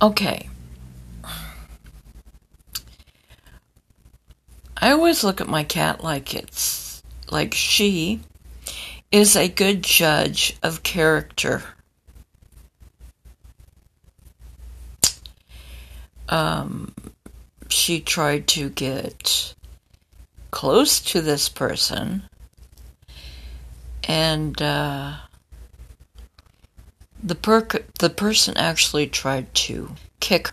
Okay. I always look at my cat like it's like she is a good judge of character. Um, she tried to get close to this person and uh, the per- the person actually tried to kick.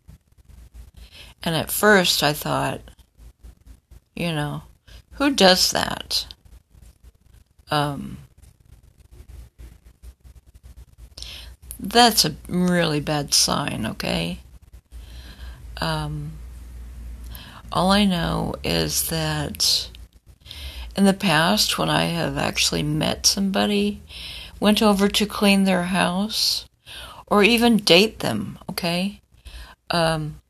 And at first I thought, you know, who does that? Um, that's a really bad sign, okay? Um, all I know is that in the past, when I have actually met somebody, went over to clean their house, or even date them, okay? Um,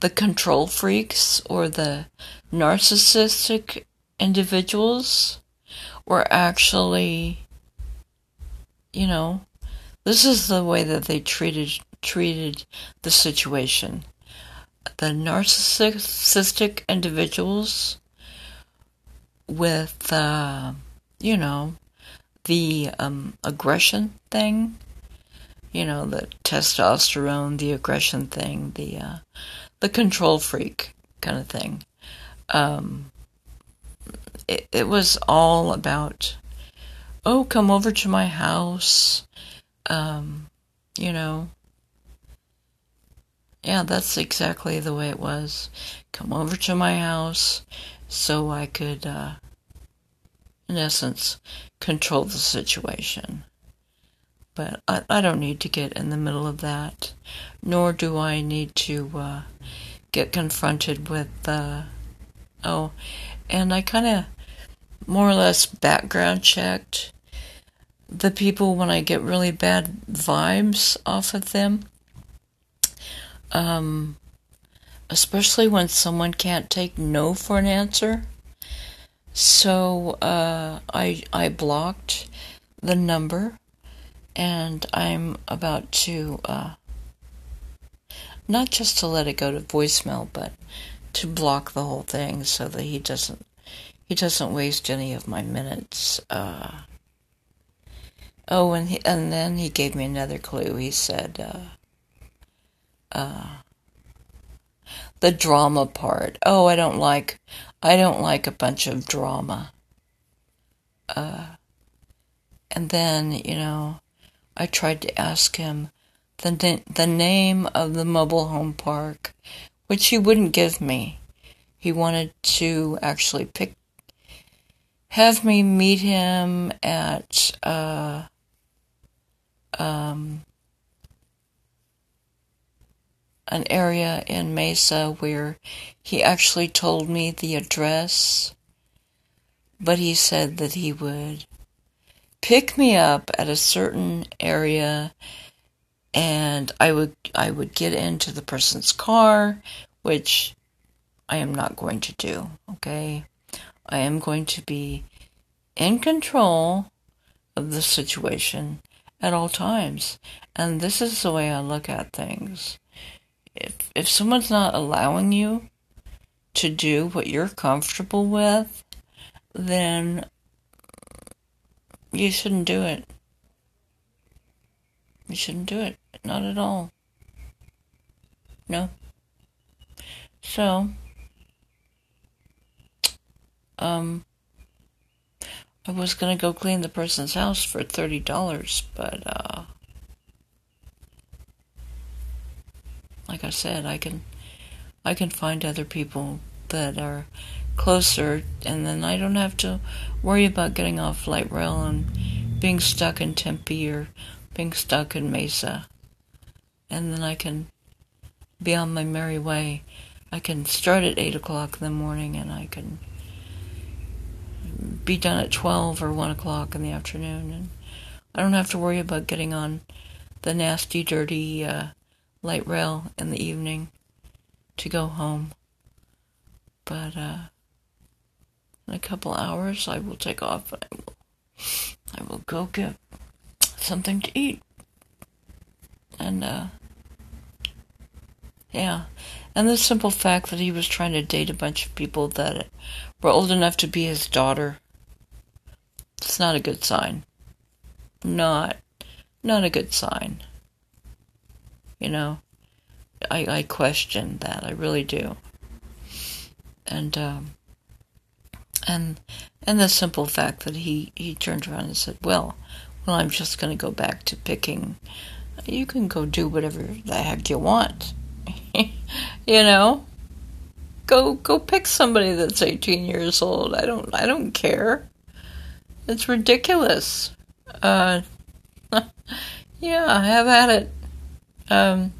the control freaks or the narcissistic individuals were actually, you know, this is the way that they treated treated the situation. The narcissistic individuals with, uh, you know, the um, aggression thing, you know, the testosterone, the aggression thing, the uh, the control freak kind of thing. Um, it, it was all about, oh, come over to my house, um, you know. Yeah, that's exactly the way it was. Come over to my house so I could, uh, in essence, control the situation. But I, I don't need to get in the middle of that, nor do I need to uh, get confronted with, uh, oh, and I kind of more or less background checked the people when I get really bad vibes off of them. Um, especially when someone can't take no for an answer. So uh, I I blocked the number, and I'm about to uh, not just to let it go to voicemail, but to block the whole thing so that he doesn't he doesn't waste any of my minutes. Uh, oh, and he, and then he gave me another clue. He said. Uh, uh, the drama part. Oh, I don't like I don't like a bunch of drama. Uh, and then, you know, I tried to ask him the the name of the mobile home park, which he wouldn't give me. He wanted to actually pick have me meet him at uh, um, an area in Mesa where he actually told me the address, but he said that he would pick me up at a certain area and I would I would get into the person's car, which I am not going to do, okay? I am going to be in control of the situation at all times. And this is the way I look at things if if someone's not allowing you to do what you're comfortable with, then you shouldn't do it. You shouldn't do it. Not at all. No. So, um, I was gonna go clean the person's house for $30, but, uh, like I said, I can I can find other people that are closer and then I don't have to worry about getting off light rail and being stuck in Tempe or being stuck in Mesa. And then I can be on my merry way. I can start at 8 o'clock in the morning and I can be done at 12 or 1 o'clock in the afternoon. And I don't have to worry about getting on the nasty, dirty uh, light rail in the evening to go home. But uh, in a couple hours, I will take off. I will, I will go get something to eat, and uh, Yeah. And the simple fact that he was trying to date a bunch of people that were old enough to be his daughter. It's not a good sign. Not, not a good sign. You know, I, I question that. I really do. And, um, and, and the simple fact that he, he turned around and said, well, well, I'm just going to go back to picking. You can go do whatever the heck you want. you know, go go pick somebody that's 18 years old. I don't I don't care. It's ridiculous. Uh, yeah, I have at it. Um,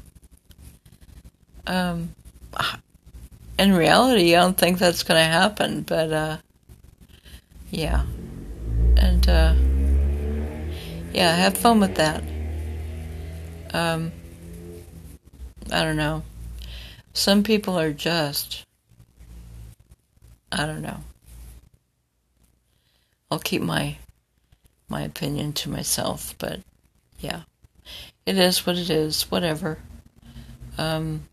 um, in reality, I don't think that's going to happen, but uh, yeah, and uh, yeah, have fun with that. Um, I don't know. Some people are just, I don't know. I'll keep my my opinion to myself, but yeah, it is what it is. Whatever. Um,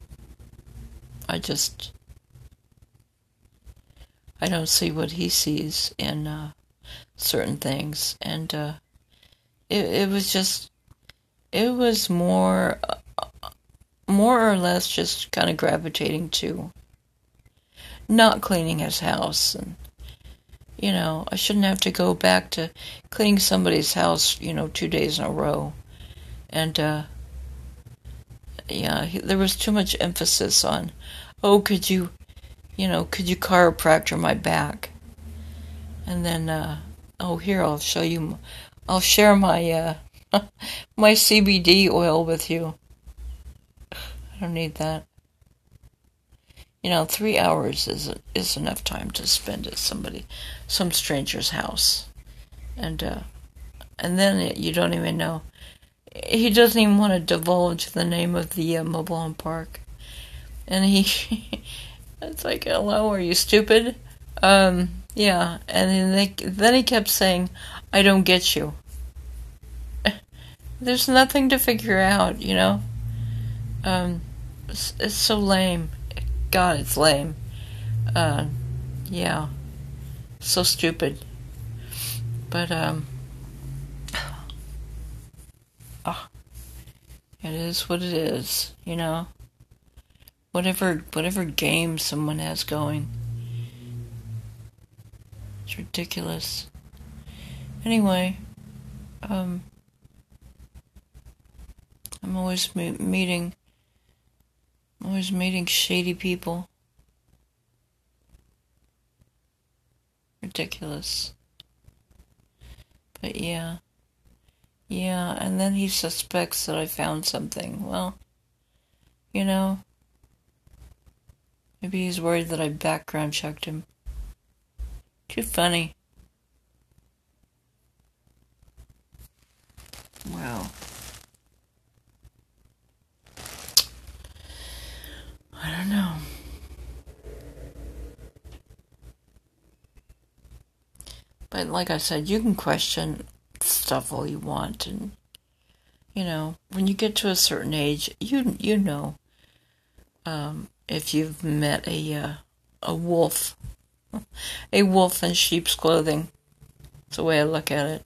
I just I don't see what he sees in uh, certain things, and uh, it it was just it was more more or less just kind of gravitating to not cleaning his house and you know i shouldn't have to go back to cleaning somebody's house you know two days in a row and uh yeah he, there was too much emphasis on oh could you you know could you chiropractor my back and then uh oh here i'll show you i'll share my uh my cbd oil with you I don't need that. You know, three hours is is enough time to spend at somebody, some stranger's house, and uh, and then you don't even know. He doesn't even want to divulge the name of the uh, mobile home park, and he, it's like, hello, are you stupid? Um, yeah, and then they, then he kept saying, I don't get you. There's nothing to figure out, you know. Um, it's, it's so lame. God, it's lame. Uh, yeah. So stupid. But, um, oh, it is what it is, you know? Whatever, whatever game someone has going. It's ridiculous. Anyway, um, I'm always me- meeting Always meeting shady people. Ridiculous. But yeah. Yeah, and then he suspects that I found something. Well, you know, maybe he's worried that I background checked him. Too funny. Wow. I don't know. But like I said, you can question stuff all you want, and you know, when you get to a certain age, you you know, um, if you've met a uh, a wolf, a wolf in sheep's clothing. That's the way I look at it.